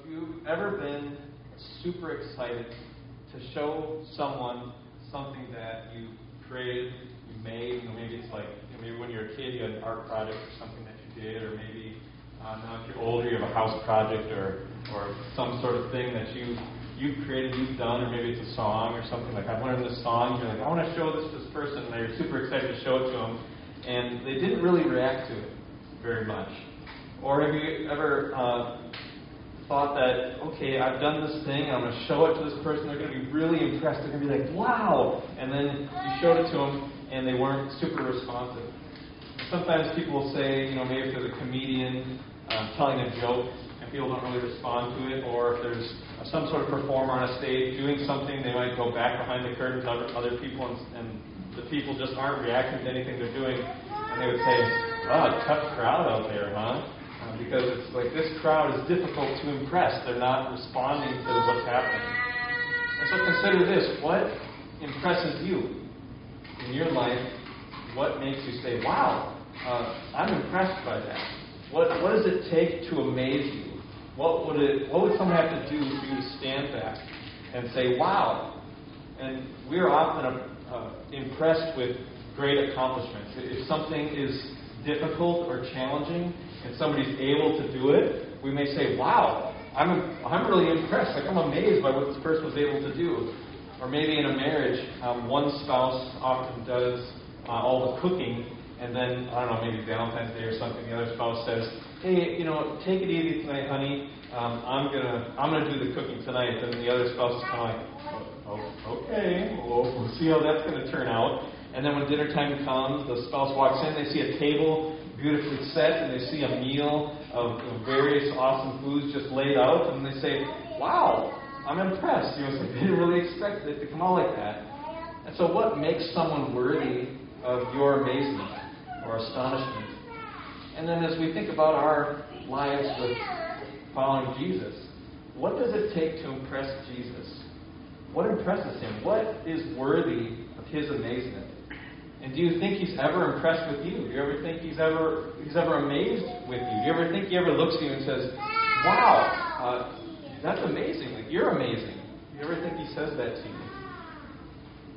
Have you ever been super excited to show someone something that you created, you made? You know, maybe it's like you know, maybe when you're a kid you had an art project or something that you did, or maybe uh, now if you're older you have a house project or or some sort of thing that you you've created, you've done, or maybe it's a song or something like I've learned this song. You're like, I want to show this to this person, and you're super excited to show it to them, and they didn't really react to it very much. Or have you ever uh, thought that, okay, I've done this thing, I'm going to show it to this person, they're going to be really impressed, they're going to be like, wow! And then you showed it to them, and they weren't super responsive. Sometimes people will say, you know, maybe if there's a comedian uh, telling a joke, and people don't really respond to it, or if there's some sort of performer on a stage doing something, they might go back behind the curtains to other people, and, and the people just aren't reacting to anything they're doing, and they would say, wow, tough crowd out there, huh? Because it's like this crowd is difficult to impress. They're not responding to what's happening. And so consider this what impresses you in your life? What makes you say, wow, uh, I'm impressed by that? What, what does it take to amaze you? What would, it, what would someone have to do for you to stand back and say, wow? And we're often uh, impressed with great accomplishments. If something is difficult or challenging, and somebody's able to do it, we may say, wow, I'm, I'm really impressed. Like, I'm amazed by what this person was able to do. Or maybe in a marriage, um, one spouse often does uh, all the cooking, and then, I don't know, maybe Valentine's Day or something, the other spouse says, hey, you know, take it easy tonight, honey. Um, I'm gonna, I'm gonna do the cooking tonight. And the other spouse is kind of like, oh, okay, well, we'll see how that's gonna turn out. And then when dinner time comes, the spouse walks in, they see a table beautifully set, and they see a meal of, of various awesome foods just laid out, and they say, "Wow, I'm impressed." You know, they didn't really expect it to come out like that. And so, what makes someone worthy of your amazement or astonishment? And then, as we think about our lives with following Jesus, what does it take to impress Jesus? What impresses him? What is worthy of his amazement? And do you think he's ever impressed with you? Do you ever think he's ever he's ever amazed with you? Do you ever think he ever looks at you and says, "Wow, uh, that's amazing! Like you're amazing." Do you ever think he says that to you?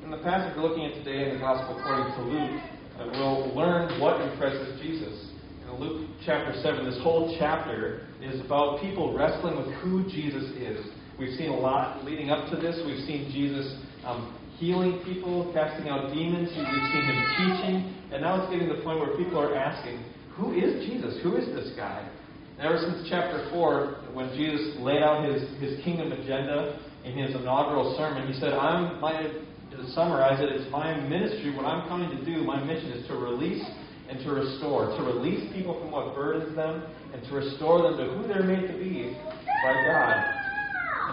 In the passage we're looking at today in the Gospel according to Luke, uh, we'll learn what impresses Jesus. In Luke chapter seven, this whole chapter is about people wrestling with who Jesus is. We've seen a lot leading up to this. We've seen Jesus um, healing people, casting out demons. We've seen him teaching. And now it's getting to the point where people are asking, who is Jesus? Who is this guy? And ever since chapter 4, when Jesus laid out his, his kingdom agenda in his inaugural sermon, he said, I'm my, to summarize it, it's my ministry, what I'm coming to do, my mission is to release and to restore, to release people from what burdens them and to restore them to who they're made to be by God.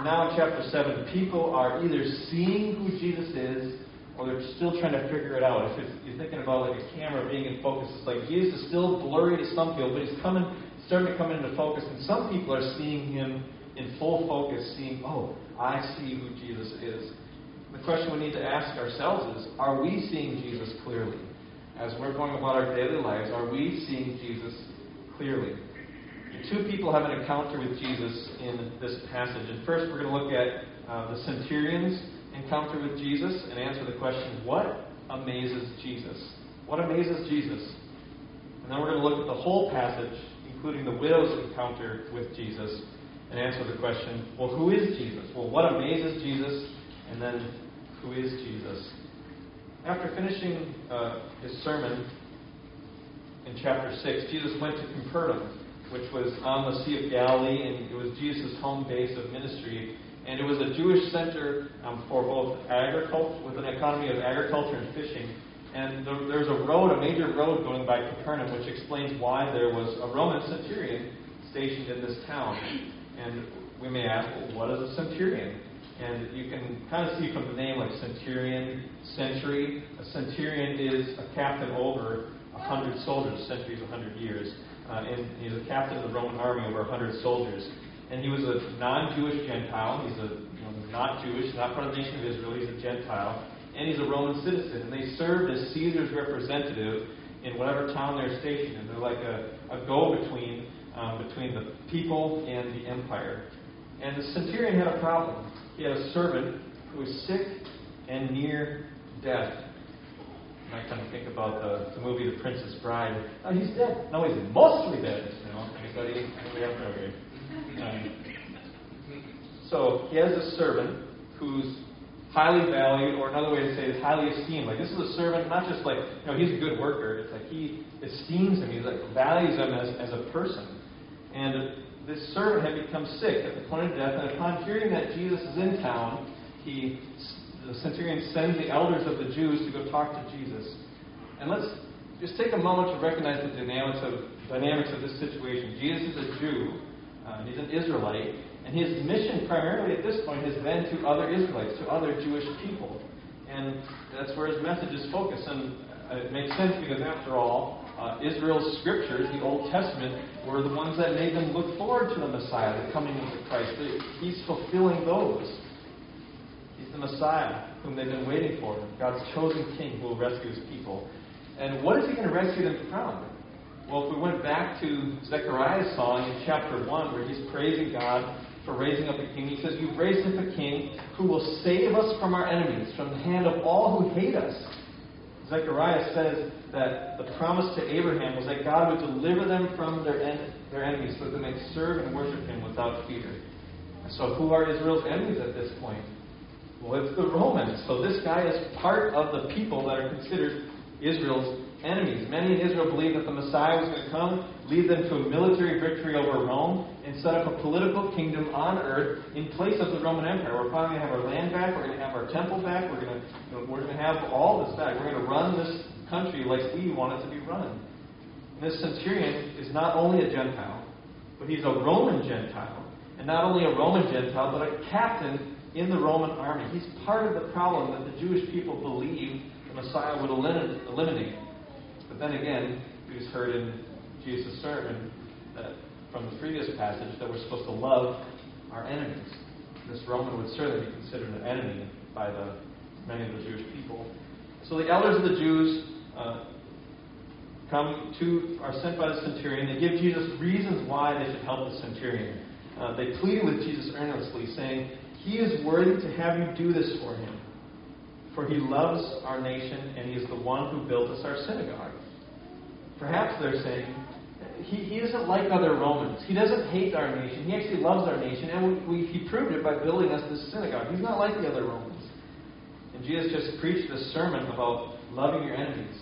Now in chapter 7, people are either seeing who Jesus is or they're still trying to figure it out. If you're thinking about like a camera being in focus, it's like Jesus is still blurry to some people, but he's coming, starting to come into focus. And some people are seeing him in full focus, seeing, oh, I see who Jesus is. The question we need to ask ourselves is, are we seeing Jesus clearly? As we're going about our daily lives, are we seeing Jesus clearly? Two people have an encounter with Jesus in this passage. And first, we're going to look at uh, the centurion's encounter with Jesus and answer the question what amazes Jesus? What amazes Jesus? And then we're going to look at the whole passage, including the widow's encounter with Jesus, and answer the question well, who is Jesus? Well, what amazes Jesus? And then, who is Jesus? After finishing uh, his sermon in chapter 6, Jesus went to Capernaum which was on the Sea of Galilee, and it was Jesus' home base of ministry. And it was a Jewish center um, for both agriculture, with an economy of agriculture and fishing. And there's a road, a major road going by Capernaum, which explains why there was a Roman centurion stationed in this town. And we may ask, well, what is a centurion? And you can kind of see from the name, like centurion, century. A centurion is a captain over a hundred soldiers. Century is a hundred years uh, and he's a captain of the Roman army, over 100 soldiers. And he was a non-Jewish Gentile. He's a you know, not Jewish, not part of the nation of Israel. He's a Gentile, and he's a Roman citizen. And they served as Caesar's representative in whatever town they're stationed in. They're like a, a go-between um, between the people and the empire. And the centurion had a problem. He had a servant who was sick and near death. I kind of think about the, the movie The Princess Bride. Oh, he's dead. No, he's mostly dead. You know, anybody? Anybody else? Okay. Um, so he has a servant who's highly valued, or another way to say is highly esteemed. Like this is a servant, not just like you know he's a good worker. It's like he esteems him. He like values him as, as a person. And this servant had become sick at the point of death, and upon hearing that Jesus is in town, he the centurion sends the elders of the Jews to go talk to Jesus. And let's just take a moment to recognize the dynamics of dynamics of this situation. Jesus is a Jew, uh, he's an Israelite, and his mission primarily at this point has been to other Israelites, to other Jewish people. And that's where his message is focused. And uh, it makes sense because, after all, uh, Israel's scriptures, the Old Testament, were the ones that made them look forward to the Messiah, the coming of the Christ. He's fulfilling those. He's the Messiah whom they've been waiting for, God's chosen king who will rescue his people. And what is he going to rescue them from? Well, if we went back to Zechariah's song in chapter 1, where he's praising God for raising up a king, he says, You've raised up a king who will save us from our enemies, from the hand of all who hate us. Zechariah says that the promise to Abraham was that God would deliver them from their, en- their enemies so that they might serve and worship him without fear. So, who are Israel's enemies at this point? It's the Romans. So, this guy is part of the people that are considered Israel's enemies. Many in Israel believed that the Messiah was going to come, lead them to a military victory over Rome, and set up a political kingdom on earth in place of the Roman Empire. We're finally going to have our land back. We're going to have our temple back. We're going to, we're going to have all this back. We're going to run this country like we want it to be run. And this centurion is not only a Gentile, but he's a Roman Gentile. And not only a Roman Gentile, but a captain in the Roman army. He's part of the problem that the Jewish people believed the Messiah would eliminate. But then again, we just heard in Jesus' sermon that from the previous passage that we're supposed to love our enemies. This Roman would certainly be considered an enemy by the many of the Jewish people. So the elders of the Jews uh, come to are sent by the centurion. They give Jesus reasons why they should help the centurion. Uh, they plead with Jesus earnestly, saying, "He is worthy to have you do this for him, for he loves our nation and he is the one who built us our synagogue." Perhaps they're saying, he, he isn't like other Romans. He doesn't hate our nation. He actually loves our nation, and we, we, he proved it by building us this synagogue. He's not like the other Romans. And Jesus just preached this sermon about loving your enemies,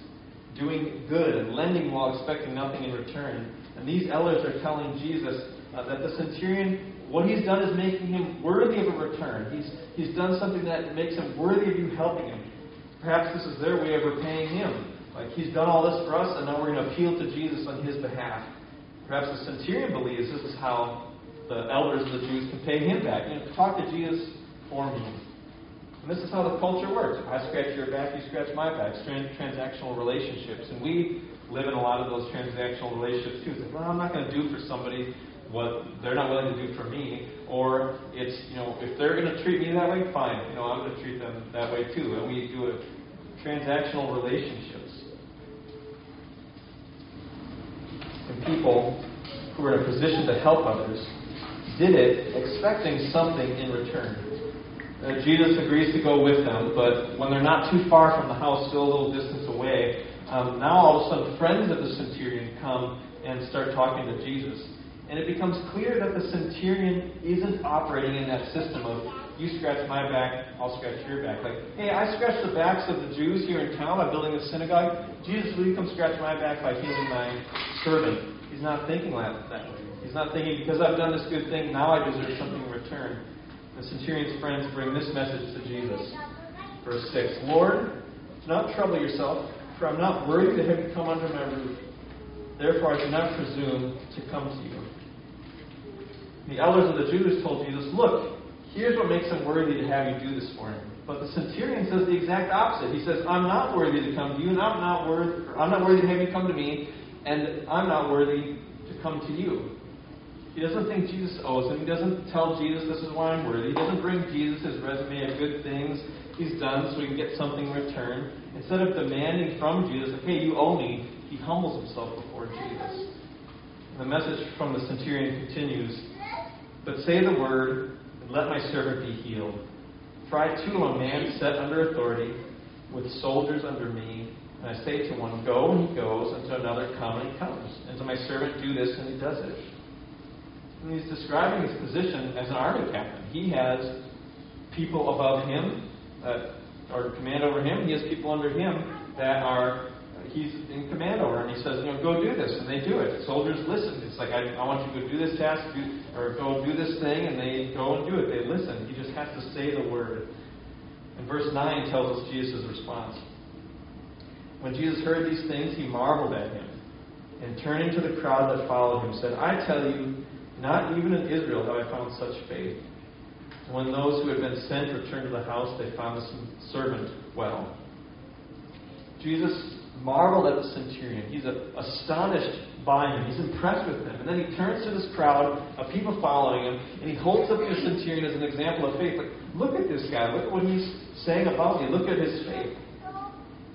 doing good, and lending while expecting nothing in return. And these elders are telling Jesus uh, that the centurion, what he's done is making him worthy of a return. He's, he's done something that makes him worthy of you helping him. Perhaps this is their way of repaying him. Like he's done all this for us, and now we're going to appeal to Jesus on his behalf. Perhaps the centurion believes this is how the elders of the Jews can pay him back. You know, talk to Jesus for me. And this is how the culture works. I scratch your back, you scratch my back. transactional relationships. And we live in a lot of those transactional relationships too. It's like, well, I'm not going to do for somebody what they're not willing to do for me. Or it's, you know, if they're going to treat me that way, fine. You know, I'm going to treat them that way too. And we do a transactional relationships. and people who were in a position to help others did it expecting something in return. Uh, Jesus agrees to go with them, but when they're not too far from the house, still a little distance away, um, now all of a sudden friends of the centurion come and start talking to Jesus. And it becomes clear that the centurion isn't operating in that system of you scratch my back, I'll scratch your back. Like, hey, I scratch the backs of the Jews here in town by building a synagogue. Jesus, will you come scratch my back by healing my servant? He's not thinking that, that way. He's not thinking, because I've done this good thing, now I deserve something in return. The centurion's friends bring this message to Jesus. Verse 6 Lord, do not trouble yourself, for I'm not worthy to have you come under my roof. Therefore, I do not presume to come to you. The elders of the Jews told Jesus, Look, Here's what makes him worthy to have you do this for him. But the centurion says the exact opposite. He says, I'm not worthy to come to you, and I'm not worthy I'm not worthy to have you come to me, and I'm not worthy to come to you. He doesn't think Jesus owes him. He doesn't tell Jesus this is why I'm worthy. He doesn't bring Jesus his resume of good things he's done so he can get something in return. Instead of demanding from Jesus, okay, you owe me, he humbles himself before Jesus. The message from the centurion continues but say the word, and let my servant be healed. For I too am a man set under authority, with soldiers under me. And I say to one, Go, and he goes, and to another, Come, and he comes. And to my servant, Do this, and he does it. And he's describing his position as an army captain. He has people above him, uh, or command over him. He has people under him that are he's in command over, and he says, you know, go do this, and they do it. Soldiers listen. It's like I, I want you to go do this task, do, or go do this thing, and they go and do it. They listen. He just has to say the word. And verse nine tells us Jesus' response. When Jesus heard these things, he marveled at him, and turning to the crowd that followed him, said, I tell you, not even in Israel have I found such faith. When those who had been sent returned to the house, they found the servant well. Jesus marveled at the centurion. He's astonished by him. He's impressed with him. And then he turns to this crowd of people following him, and he holds up the centurion as an example of faith. Like, look at this guy. Look at what he's saying about me. Look at his faith.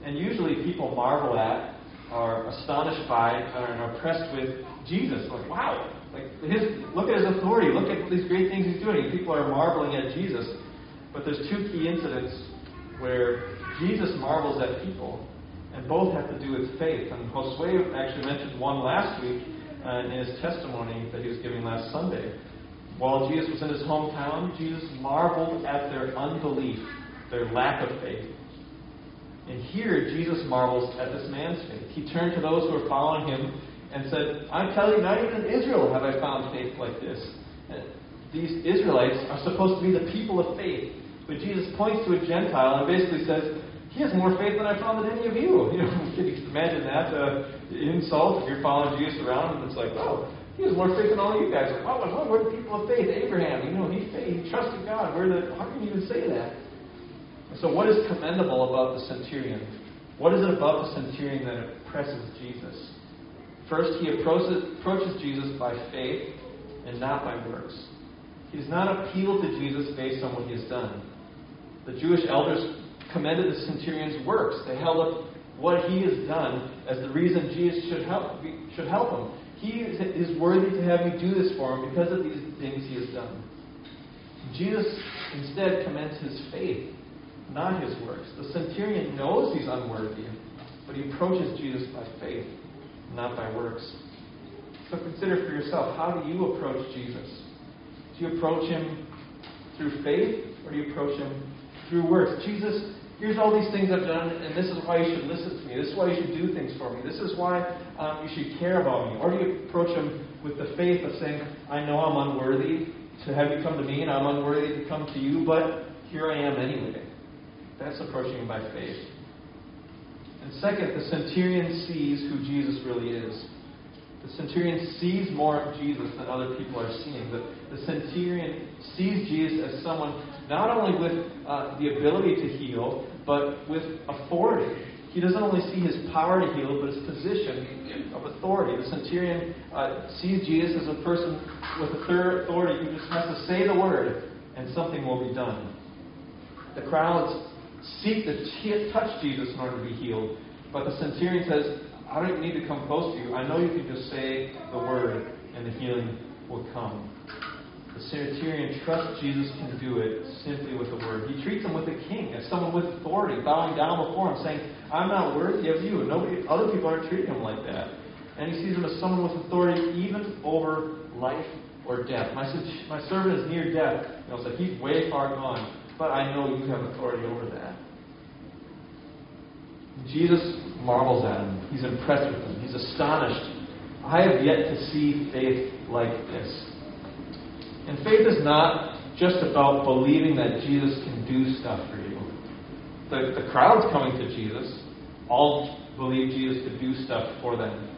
And usually people marvel at, are astonished by, and are impressed with Jesus. Like, wow. Like his, look at his authority. Look at these great things he's doing. People are marveling at Jesus. But there's two key incidents where Jesus marvels at people and both have to do with faith. And Josue actually mentioned one last week uh, in his testimony that he was giving last Sunday. While Jesus was in his hometown, Jesus marveled at their unbelief, their lack of faith. And here, Jesus marvels at this man's faith. He turned to those who were following him and said, I tell you, not even in Israel have I found faith like this. And these Israelites are supposed to be the people of faith. But Jesus points to a Gentile and basically says, he has more faith than I found in any of you. You know, can you imagine that uh, insult if you're following Jesus around and it's like, oh, he has more faith than all you guys. Like, wow, well, we're the people of faith. Abraham, you know, he faith, he trusted God. We're the, how can you even say that? So, what is commendable about the centurion? What is it about the centurion that impresses Jesus? First, he approaches, approaches Jesus by faith and not by works. He does not appeal to Jesus based on what he has done. The Jewish elders commended the centurion's works. They held up what he has done as the reason Jesus should help, should help him. He is worthy to have you do this for him because of these things he has done. Jesus instead commends his faith, not his works. The centurion knows he's unworthy, but he approaches Jesus by faith, not by works. So consider for yourself how do you approach Jesus? Do you approach him through faith or do you approach him through works? Jesus here's all these things I've done, and this is why you should listen to me. This is why you should do things for me. This is why um, you should care about me. Or do you approach them with the faith of saying, I know I'm unworthy to have you come to me, and I'm unworthy to come to you, but here I am anyway. That's approaching him by faith. And second, the centurion sees who Jesus really is. The centurion sees more of Jesus than other people are seeing. The, the centurion sees Jesus as someone not only with uh, the ability to heal, but with authority. He doesn't only see his power to heal, but his position of authority. The centurion uh, sees Jesus as a person with authority who just has to say the word, and something will be done. The crowds seek to touch Jesus in order to be healed, but the centurion says, I don't need to come close to you. I know you can just say the word, and the healing will come. The centurion trusts Jesus can do it simply with the word. He treats him with a king, as someone with authority, bowing down before him, saying, I'm not worthy of you. Nobody, other people aren't treating him like that. And he sees him as someone with authority even over life or death. My, my servant is near death. You know, so he's way far gone. But I know you have authority over that. Jesus marvels at him. He's impressed with him. He's astonished. I have yet to see faith like this. And faith is not just about believing that Jesus can do stuff for you. The, the crowds coming to Jesus all believe Jesus could do stuff for them.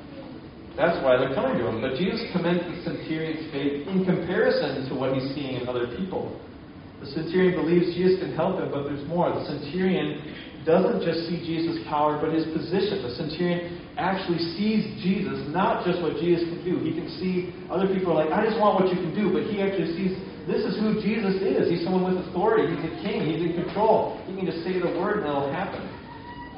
That's why they're coming to him. But Jesus commends the centurion's faith in comparison to what he's seeing in other people. The centurion believes Jesus can help him, but there's more. The centurion doesn't just see Jesus' power, but his position. The centurion actually sees Jesus, not just what Jesus can do. He can see other people are like, I just want what you can do, but he actually sees this is who Jesus is. He's someone with authority. He's a king. He's in control. He can just say the word and it'll happen.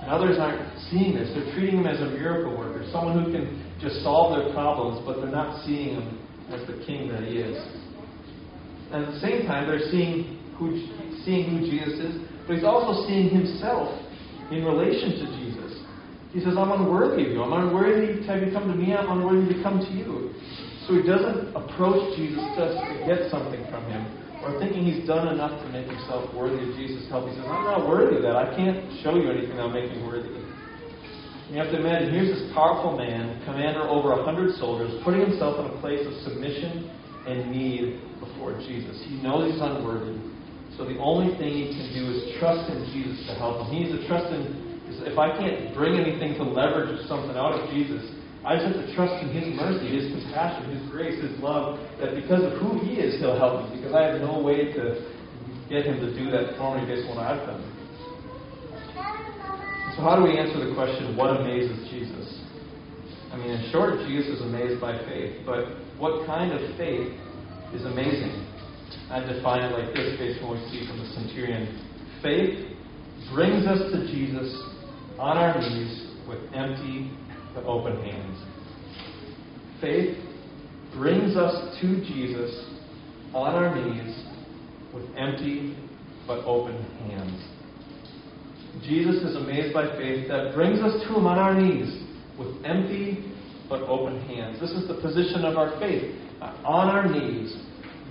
And others aren't seeing this. They're treating him as a miracle worker, someone who can just solve their problems, but they're not seeing him as the king that he is. And at the same time, they're seeing who, seeing who Jesus is, but he's also seeing himself in relation to Jesus. He says, I'm unworthy of you. I'm unworthy to have you come to me. I'm unworthy to come to you. So he doesn't approach Jesus just to get something from him or thinking he's done enough to make himself worthy of Jesus' help. He says, I'm not worthy of that. I can't show you anything that'll make me worthy. And you have to imagine, here's this powerful man, commander over a hundred soldiers, putting himself in a place of submission and need before Jesus. He knows he's unworthy. So the only thing he can do is trust in Jesus to help him. He needs to trust in, if I can't bring anything to leverage something out of Jesus, I just have to trust in His mercy, His compassion, His grace, His love, that because of who He is, He'll help me, because I have no way to get Him to do that for me based on what I've done. So, how do we answer the question, what amazes Jesus? I mean, in short, Jesus is amazed by faith, but what kind of faith is amazing? I define it like this based on what we see from the centurion. Faith brings us to Jesus on our knees with empty but open hands. Faith brings us to Jesus on our knees with empty but open hands. Jesus is amazed by faith that brings us to Him on our knees with empty but open hands. This is the position of our faith. Uh, on our knees,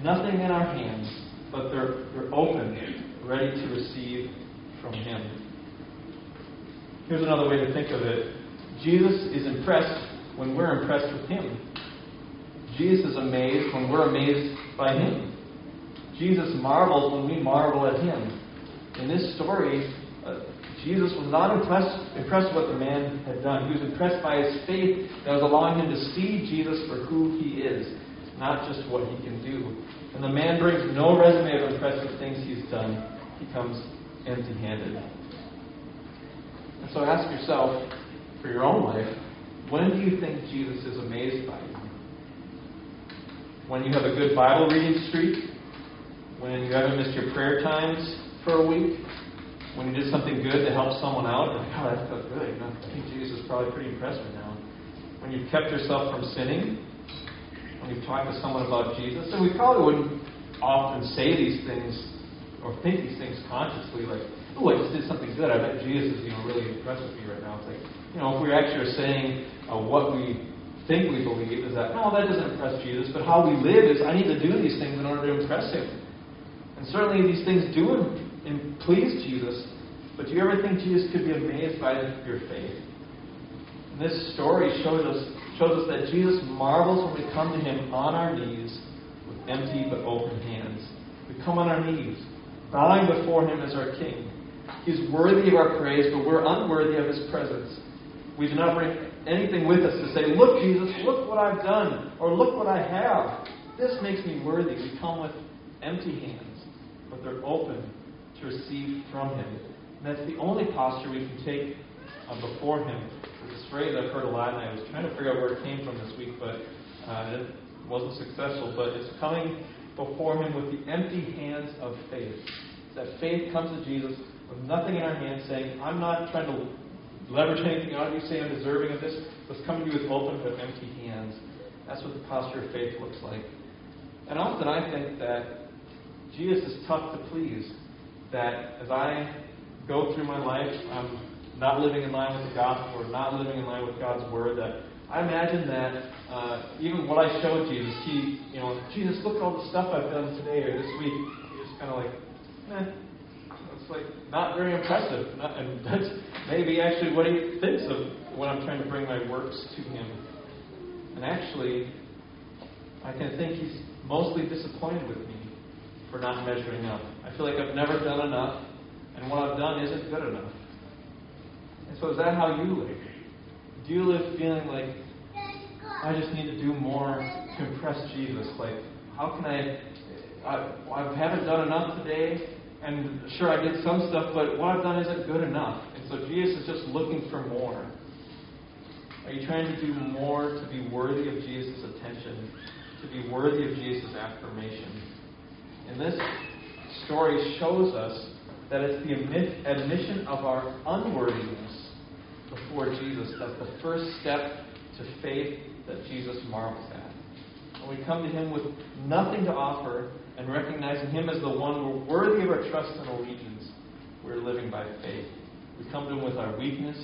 nothing in our hands, but they're, they're open, ready to receive from Him. Here's another way to think of it Jesus is impressed when we're impressed with Him. Jesus is amazed when we're amazed by Him. Jesus marvels when we marvel at Him. In this story, Jesus was not impressed, impressed with what the man had done. He was impressed by his faith that was allowing him to see Jesus for who he is, not just what he can do. And the man brings no resume of impressive things he's done. He comes empty handed. And so ask yourself, for your own life, when do you think Jesus is amazed by you? When you have a good Bible reading streak? When you haven't missed your prayer times for a week? When you did something good to help someone out? Like, oh, that felt good. You know, I think Jesus is probably pretty impressed right now. When you've kept yourself from sinning? When you've talked to someone about Jesus? And we probably wouldn't often say these things or think these things consciously, like, oh, I just did something good. I bet Jesus is, you know, really impressed with me right now. It's like, you know, if we actually are saying uh, what we think we believe is that, no, that doesn't impress Jesus, but how we live is, I need to do these things in order to impress Him. And certainly these things do and please Jesus, but do you ever think Jesus could be amazed by your faith? And this story shows us, shows us that Jesus marvels when we come to Him on our knees with empty but open hands. We come on our knees, bowing before Him as our King. He's worthy of our praise, but we're unworthy of His presence. We do not bring anything with us to say, Look, Jesus, look what I've done, or look what I have. This makes me worthy. We come with empty hands, but they're open to receive from Him. And that's the only posture we can take uh, before Him. This phrase I've heard a lot, and I was trying to figure out where it came from this week, but uh, it wasn't successful. But it's coming before Him with the empty hands of faith. That faith comes to Jesus with nothing in our hands, saying, I'm not trying to leverage anything out of you, say I'm deserving of this. Let's come to you with open but empty hands. That's what the posture of faith looks like. And often I think that Jesus is tough to please. That as I go through my life, I'm not living in line with the gospel or not living in line with God's word. That I imagine that uh, even what I showed Jesus, he, you know, Jesus, look at all the stuff I've done today or this week. He's kind of like, eh, it's like not very impressive. Not, and that's maybe actually what he thinks of when I'm trying to bring my works to him. And actually, I can think he's mostly disappointed with me for not measuring up. I feel like I've never done enough, and what I've done isn't good enough. And so, is that how you live? Do you live feeling like I just need to do more to impress Jesus? Like, how can I? I, I haven't done enough today, and sure, I did some stuff, but what I've done isn't good enough. And so, Jesus is just looking for more. Are you trying to do more to be worthy of Jesus' attention, to be worthy of Jesus' affirmation? And this story shows us that it's the admission of our unworthiness before Jesus that's the first step to faith that Jesus marvels at. When we come to Him with nothing to offer and recognizing Him as the one worthy of our trust and allegiance, we're living by faith. We come to Him with our weakness,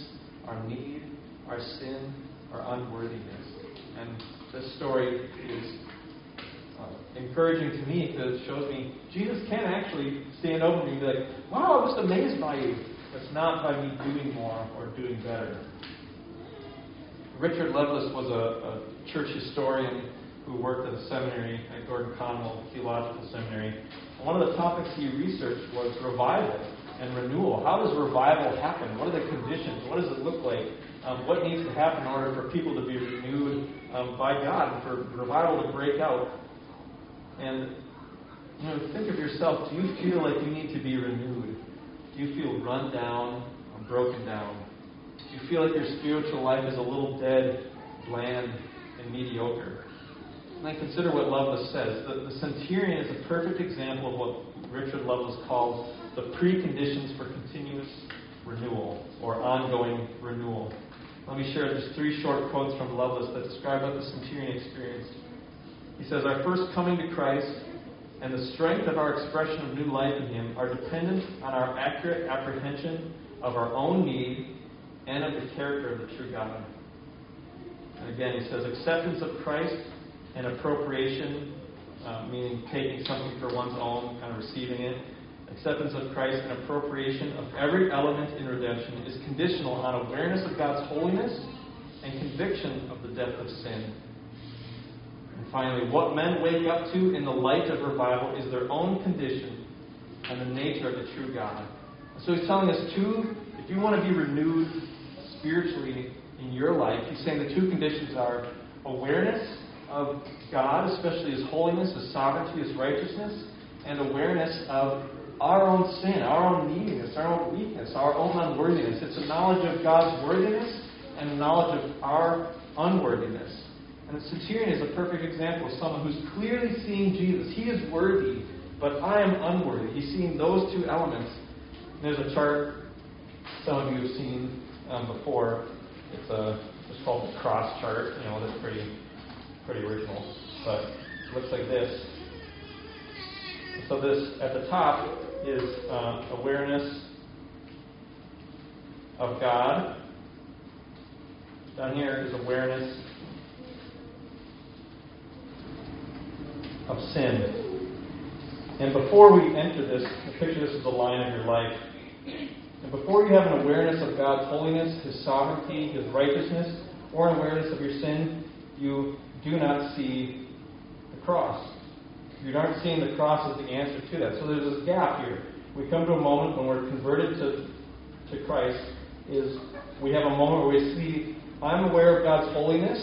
our need, our sin, our unworthiness. And this story is encouraging to me because it shows me Jesus can actually stand over me and be like, wow, I'm just amazed by you. It's not by me doing more or doing better. Richard Lovelace was a, a church historian who worked at a seminary at Gordon Conwell Theological Seminary. One of the topics he researched was revival and renewal. How does revival happen? What are the conditions? What does it look like? Um, what needs to happen in order for people to be renewed um, by God for revival to break out? And you know, think of yourself. Do you feel like you need to be renewed? Do you feel run down or broken down? Do you feel like your spiritual life is a little dead, bland, and mediocre? And I consider what Lovelace says. The, the centurion is a perfect example of what Richard Lovelace calls the preconditions for continuous renewal or ongoing renewal. Let me share just three short quotes from Lovelace that describe what the centurion experienced. He says, Our first coming to Christ and the strength of our expression of new life in Him are dependent on our accurate apprehension of our own need and of the character of the true God. And again, he says, acceptance of Christ and appropriation, uh, meaning taking something for one's own, kind of receiving it. Acceptance of Christ and appropriation of every element in redemption is conditional on awareness of God's holiness and conviction of the depth of sin. Finally, what men wake up to in the light of revival is their own condition and the nature of the true God. So he's telling us two, if you want to be renewed spiritually in your life, he's saying the two conditions are awareness of God, especially His holiness, His sovereignty, His righteousness, and awareness of our own sin, our own neediness, our own weakness, our own unworthiness. It's a knowledge of God's worthiness and a knowledge of our unworthiness. And the centurion is a perfect example of someone who's clearly seeing Jesus. He is worthy, but I am unworthy. He's seeing those two elements. And there's a chart some of you have seen um, before. It's a it's called the cross chart. You know, that's pretty pretty original, but it looks like this. So this at the top is uh, awareness of God. Down here is awareness of sin. And before we enter this, picture this as the line of your life. And before you have an awareness of God's holiness, His sovereignty, His righteousness, or an awareness of your sin, you do not see the cross. You aren't seeing the cross as the answer to that. So there's this gap here. We come to a moment when we're converted to, to Christ, is we have a moment where we see, I'm aware of God's holiness,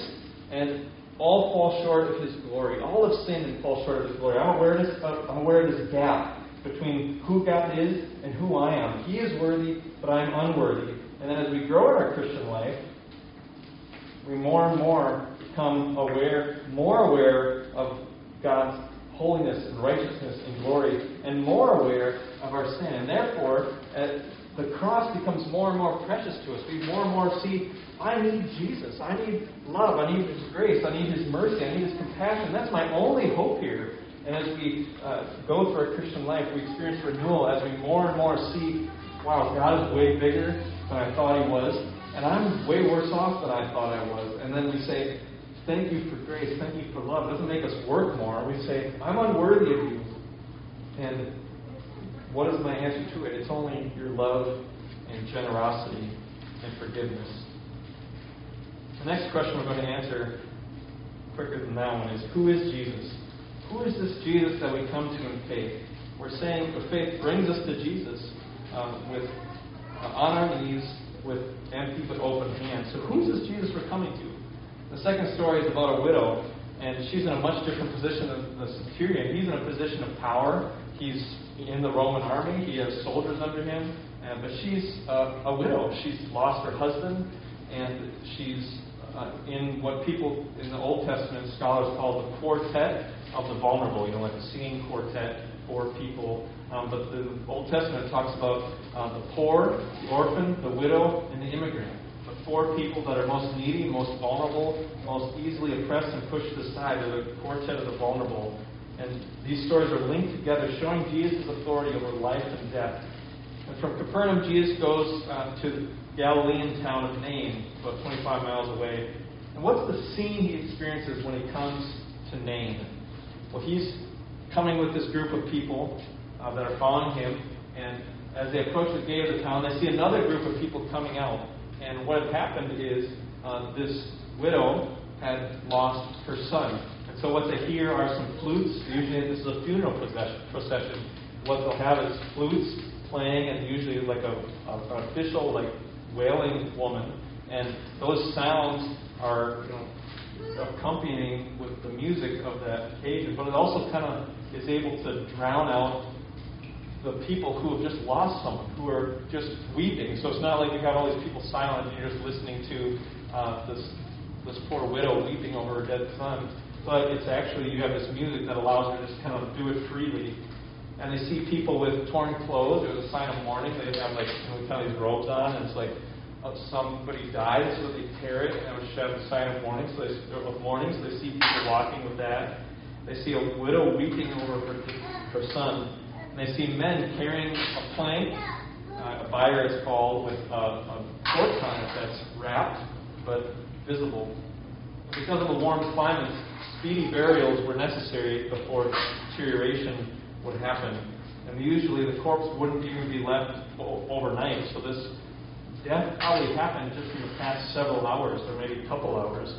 and all fall short of His glory. All have sinned and fall short of His glory. I'm aware of this, I'm aware of this gap between who God is and who I am. He is worthy, but I am unworthy. And then as we grow in our Christian life, we more and more become aware, more aware of God's holiness and righteousness and glory, and more aware of our sin. And therefore, the cross becomes more and more precious to us. We more and more see, I need Jesus. I need love. I need His grace. I need His mercy. I need His compassion. That's my only hope here. And as we uh, go through our Christian life, we experience renewal as we more and more see, wow, God is way bigger than I thought He was, and I'm way worse off than I thought I was. And then we say, Thank you for grace. Thank you for love. It doesn't make us work more. We say, I'm unworthy of you. And what is my answer to it? It's only your love and generosity and forgiveness. The next question we're going to answer quicker than that one is Who is Jesus? Who is this Jesus that we come to in faith? We're saying the faith brings us to Jesus um, with uh, on our knees with empty but open hands. So who's this Jesus we're coming to? The second story is about a widow, and she's in a much different position than the centurion. He's in a position of power. He's in the Roman army. He has soldiers under him, and, but she's uh, a widow. She's lost her husband, and she's uh, in what people in the Old Testament scholars call the quartet of the vulnerable. You know, like a singing quartet for people. Um, but the Old Testament talks about uh, the poor, the orphan, the widow, and the immigrant. The four people that are most needy, most vulnerable, most easily oppressed and pushed aside. They're the quartet of the vulnerable. And these stories are linked together, showing Jesus' authority over life and death. And from Capernaum, Jesus goes uh, to the Galilean town of Nain, about 25 miles away. And what's the scene he experiences when he comes to Nain? Well, he's coming with this group of people uh, that are following him, and as they approach the gate of the town, they see another group of people coming out. And what had happened is uh, this widow had lost her son. So what they hear are some flutes. Usually this is a funeral procession. What they'll have is flutes playing, and usually like a, a an official like wailing woman. And those sounds are you know, accompanying with the music of that occasion. But it also kind of is able to drown out the people who have just lost someone, who are just weeping. So it's not like you have all these people silent and you're just listening to uh, this this poor widow weeping over her dead son. But it's actually you have this music that allows her to just kind of do it freely. And they see people with torn clothes. There's a sign of mourning. They have like you know, kind of these robes on, and it's like uh, somebody died, so they tear it and it have a sign of mourning. So they of mourning. So they see people walking with that. They see a widow weeping over her her son and they see men carrying a plank, uh, a bier it's called, with a, a corpse on it that's wrapped but visible. Because of the warm climate, speedy burials were necessary before deterioration would happen. And usually the corpse wouldn't even be left o- overnight. So this death probably happened just in the past several hours, or maybe a couple hours.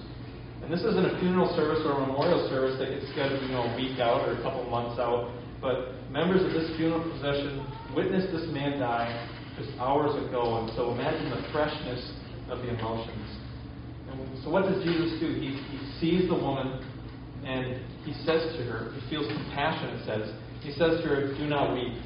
And this isn't a funeral service or a memorial service that gets scheduled, you know, a week out or a couple months out. But members of this funeral procession witnessed this man die just hours ago, and so imagine the freshness of the emotions. And so, what does Jesus do? He, he sees the woman and he says to her, he feels compassion, it says. He says to her, Do not weep,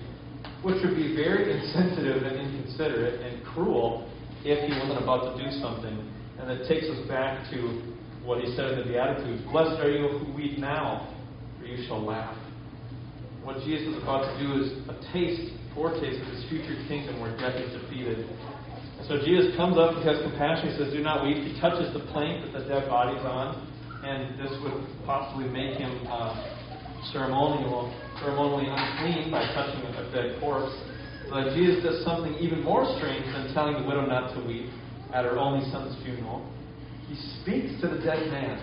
which would be very insensitive and inconsiderate and cruel if he wasn't about to do something. And that takes us back to what he said in the Beatitudes Blessed are you who weep now, for you shall laugh what Jesus is about to do is a taste, foretaste of his future kingdom where death is defeated. So Jesus comes up, he has compassion, he says, Do not weep. He touches the plank that the dead body's on, and this would possibly make him uh, ceremonial, ceremonially unclean by touching a dead corpse. But Jesus does something even more strange than telling the widow not to weep at her only son's funeral. He speaks to the dead man.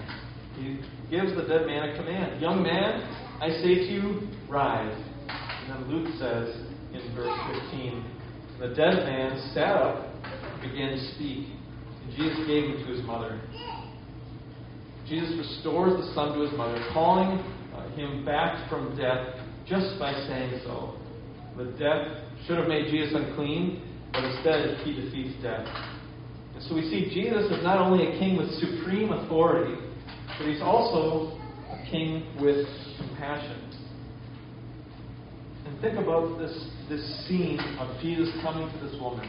He gives the dead man a command Young man, I say to you, rise. And then Luke says in verse 15, the dead man sat up and began to speak. And Jesus gave him to his mother. Jesus restores the son to his mother, calling uh, him back from death just by saying so. The death should have made Jesus unclean, but instead he defeats death. And so we see Jesus is not only a king with supreme authority, but he's also a king with compassion And think about this, this scene of Jesus coming to this woman,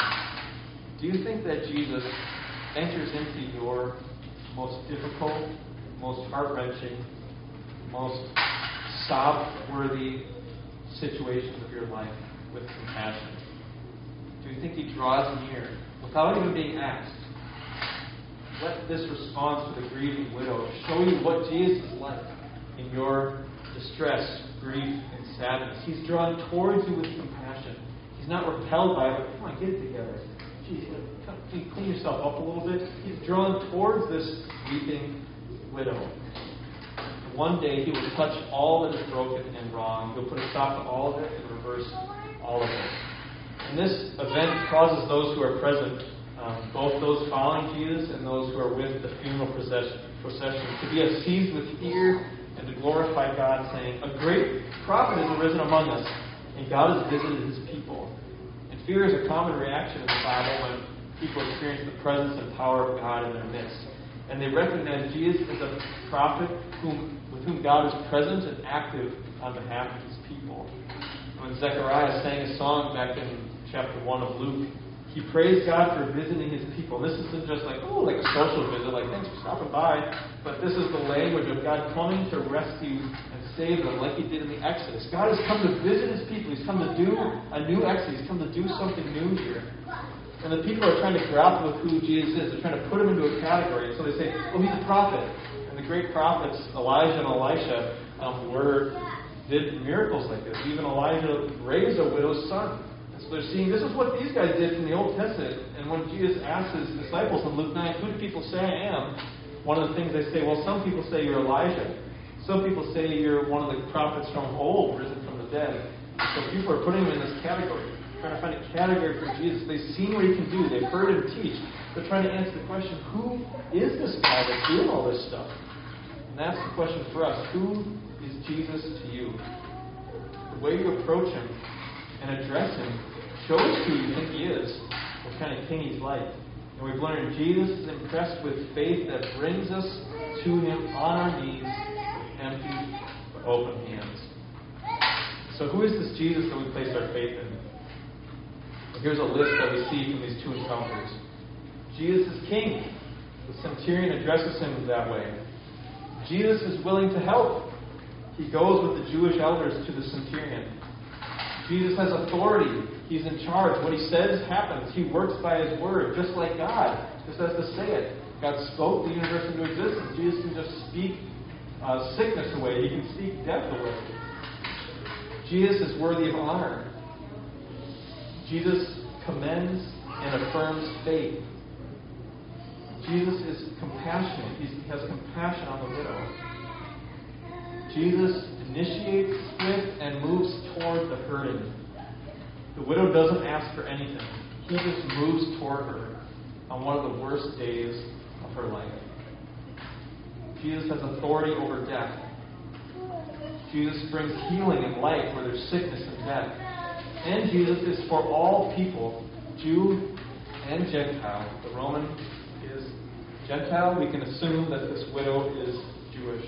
do you think that Jesus enters into your most difficult, most heart wrenching, most sob worthy situations of your life with compassion? Do you think he draws near without even being asked? Let this response to the grieving widow show you what Jesus is like in your distress, grief, and sadness. He's drawn towards you with compassion. He's not repelled by it. Come on, get it together. Geez, come, clean yourself up a little bit. He's drawn towards this weeping widow. One day he will touch all that is broken and wrong. He'll put a stop to all of it and reverse all of it. And this event causes those who are present, um, both those following Jesus and those who are with the funeral procession, procession to be seized with fear and to glorify God, saying, A great prophet has arisen among us, and God has visited his people. And fear is a common reaction in the Bible when people experience the presence and power of God in their midst. And they recognize Jesus as a prophet whom, with whom God is present and active on behalf of his people. When Zechariah sang a song back in chapter 1 of Luke, he praised God for visiting his people. This isn't just like, oh, like a social visit, like, thanks for stopping by. But this is the language of God coming to rescue and save them like he did in the Exodus. God has come to visit his people. He's come to do a new Exodus. He's come to do something new here. And the people are trying to grapple with who Jesus is. They're trying to put him into a category. And So they say, oh, he's a prophet. And the great prophets, Elijah and Elisha, um, were did miracles like this. Even Elijah raised a widow's son. And so they're seeing this is what these guys did from the Old Testament. And when Jesus asked his disciples in Luke 9, Who do people say I am? One of the things they say, well, some people say you're Elijah. Some people say you're one of the prophets from old, risen from the dead. So people are putting him in this category, trying to find a category for Jesus. They've seen what he can do. They've heard him teach. They're trying to answer the question, who is this guy that's doing all this stuff? And that's the question for us. Who is Jesus to you? The way you approach him and address him shows who you think he is, what kind of king he's like. And we've learned Jesus is impressed with faith that brings us to him on our knees, empty but open hands. So who is this Jesus that we place our faith in? Here's a list that we see from these two encounters. Jesus is king. The centurion addresses him that way. Jesus is willing to help. He goes with the Jewish elders to the centurion. Jesus has authority. He's in charge. What he says happens. He works by his word, just like God just has to say it. God spoke the universe into existence. Jesus can just speak uh, sickness away. He can speak death away. Jesus is worthy of honor. Jesus commends and affirms faith. Jesus is compassionate. He has compassion on the widow. Jesus initiates with and moves toward the hurting. The widow doesn't ask for anything. He just moves toward her on one of the worst days of her life. Jesus has authority over death. Jesus brings healing and life where there's sickness and death. And Jesus is for all people, Jew and Gentile. The Roman is Gentile. We can assume that this widow is Jewish.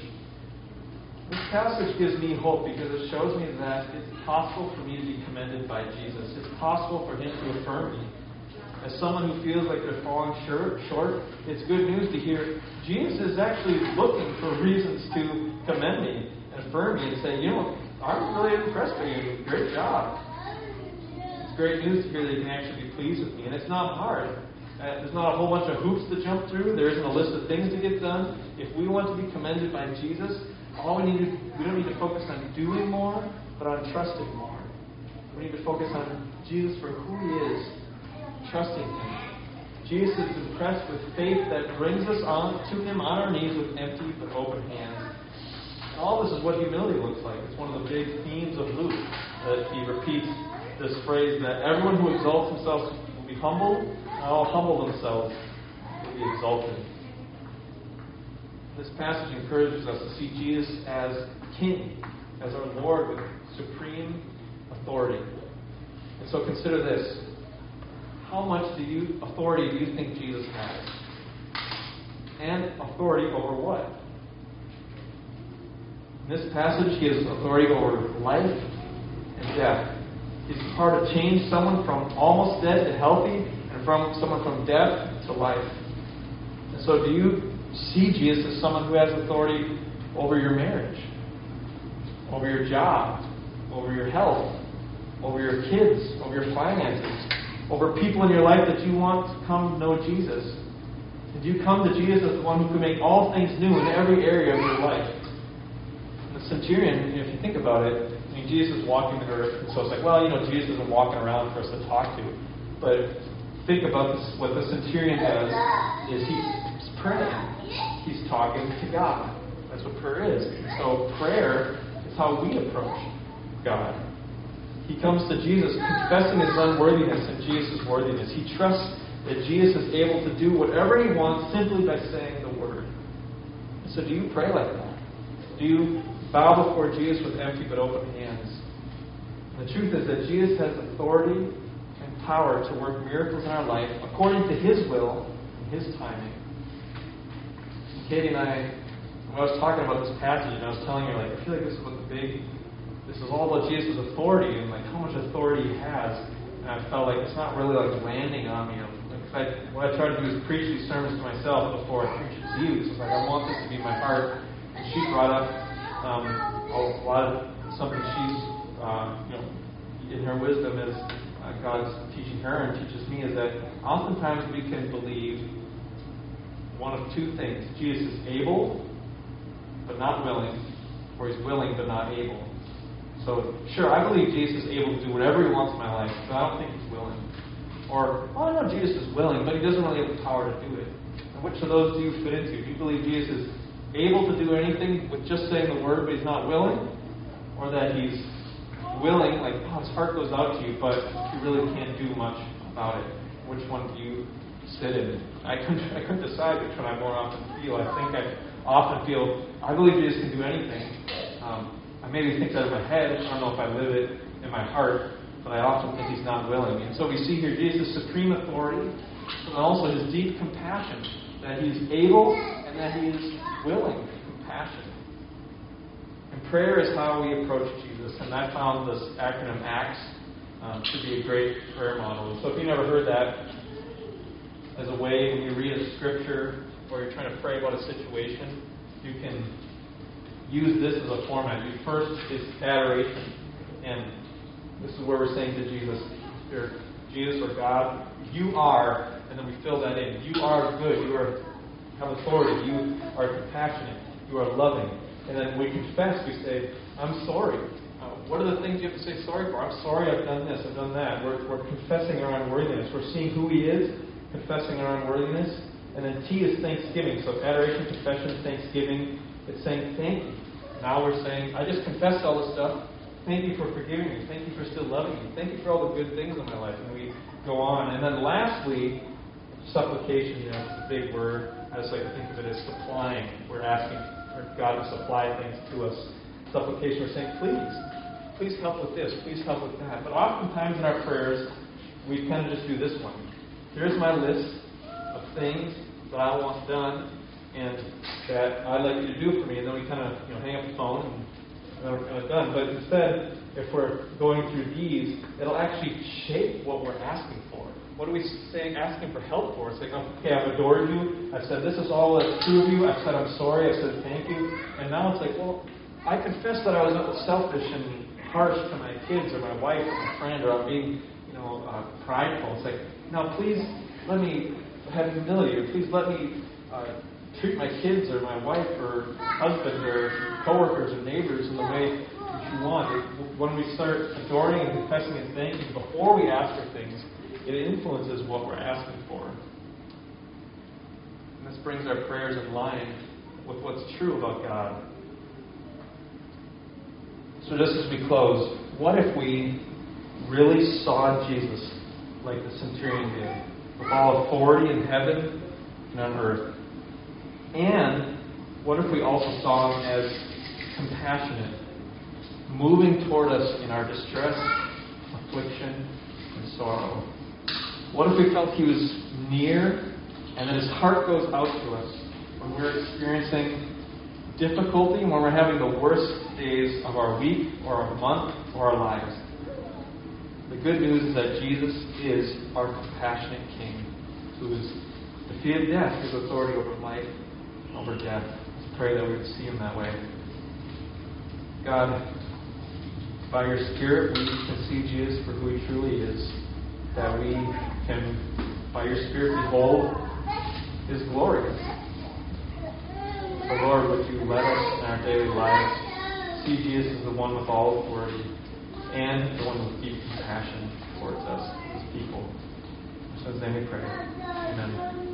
This passage gives me hope because it shows me that it's possible for me to be commended by Jesus. It's possible for Him to affirm me. As someone who feels like they're falling short, short, it's good news to hear Jesus is actually looking for reasons to commend me and affirm me and say, you know, I'm really impressed by you. Great job. It's great news to hear that you can actually be pleased with me. And it's not hard. Uh, there's not a whole bunch of hoops to jump through. There isn't a list of things to get done. If we want to be commended by Jesus, all we need to we don't need to focus on doing more, but on trusting more. We need to focus on Jesus for who He is, trusting Him. Jesus is impressed with faith that brings us on to Him on our knees with empty but open hands. All this is what humility looks like. It's one of the big themes of Luke that he repeats this phrase that everyone who exalts himself will be humbled, and all humble themselves will be exalted. This passage encourages us to see Jesus as King, as our Lord with supreme authority. And so consider this. How much do you authority do you think Jesus has? And authority over what? In this passage, he has authority over life and death. He's power to change someone from almost dead to healthy, and from someone from death to life. And so, do you see Jesus as someone who has authority over your marriage, over your job, over your health, over your kids, over your finances, over people in your life that you want to come know Jesus? And do you come to Jesus as the one who can make all things new in every area of your life? The centurion, if you think about it, Mean, Jesus is walking the earth, and so it's like, well, you know, Jesus isn't walking around for us to talk to. But think about this, what the centurion does is he's praying. He's talking to God. That's what prayer is. So prayer is how we approach God. He comes to Jesus confessing his unworthiness and Jesus' worthiness. He trusts that Jesus is able to do whatever he wants simply by saying the word. So do you pray like that? Do you bow before Jesus with empty but open hands? And the truth is that Jesus has authority and power to work miracles in our life according to his will and his timing. Katie and I, when I was talking about this passage, and I was telling her, like, I feel like this is what the big, this is all about Jesus' authority and like how much authority he has. And I felt like it's not really like landing on me. I, what I try to do is preach these sermons to myself before I preach it to you. It's like I want this to be my heart. And she brought up um, a lot of something she's, uh, you know, in her wisdom is uh, God's teaching her and teaches me is that oftentimes we can believe one of two things. Jesus is able, but not willing, or he's willing, but not able. So, sure, I believe Jesus is able to do whatever he wants in my life, but I don't think he's willing. Or, well, I know Jesus is willing, but he doesn't really have the power to do it. And which of those do you fit into? Do you believe Jesus is able to do anything with just saying the word, but he's not willing? Or that he's willing, like, oh, his heart goes out to you, but he really can't do much about it? Which one do you sit in? I couldn't, I couldn't decide which one I more often feel. I think I often feel, I believe Jesus can do anything. Um, I maybe think that in my head. I don't know if I live it in my heart, but I often think he's not willing. And so we see here Jesus' supreme authority, but also his deep compassion, that he's able and that he is willing, compassion. And prayer is how we approach Jesus. And I found this acronym ACTS um, to be a great prayer model. So if you never heard that, as a way when you read a scripture or you're trying to pray about a situation, you can use this as a format. You first is adoration, and this is where we're saying to Jesus, Jesus or God, you are, and then we fill that in. You are good. You are have authority. You are compassionate. You are loving. And then we confess. We say, I'm sorry. Uh, what are the things you have to say sorry for? I'm sorry I've done this, I've done that. We're, we're confessing our unworthiness. We're seeing who He is, confessing our unworthiness. And then T is thanksgiving. So adoration, confession, thanksgiving. It's saying thank you. Now we're saying, I just confessed all this stuff. Thank you for forgiving me. Thank you for still loving me. Thank you for all the good things in my life. And we go on. And then lastly, supplication, you know, it's a big word. I just like to think of it as supplying. We're asking for God to supply things to us. Supplication, we're saying, please, please help with this, please help with that. But oftentimes in our prayers, we kind of just do this one. Here's my list of things that I want done and that I'd like you to do for me, and then we kind of you know hang up the phone and then we're kind of done. But instead, if we're going through these, it'll actually shape what we're asking for. What are we saying, asking for help for? It's like, okay, I've adored you. I've said this is all that's true of you. I've said I'm sorry. I've said thank you. And now it's like, well, I confess that I was selfish and harsh to my kids or my wife or my friend, or I'm being, you know, uh, prideful. It's like, now please let me have humility, or please let me uh, treat my kids or my wife or husband or coworkers or neighbors in the way that you want. When we start adoring and confessing and thanking before we ask for things, it influences what we're asking for. And this brings our prayers in line with what's true about God. So, just as we close, what if we really saw Jesus like the centurion did, with all authority in heaven and on earth? And what if we also saw him as compassionate, moving toward us in our distress, affliction, and sorrow? What if we felt he was near and that his heart goes out to us when we're experiencing difficulty, when we're having the worst days of our week or our month or our lives? The good news is that Jesus is our compassionate King who has defeated death, his authority over life over death. Let's pray that we would see him that way. God, by your Spirit, we can see Jesus for who he truly is. That we can, by your Spirit, behold his glory. So, Lord, would you let us in our daily lives see Jesus as the one with all authority and the one with deep compassion towards us, his people. So, In his name we pray. Amen.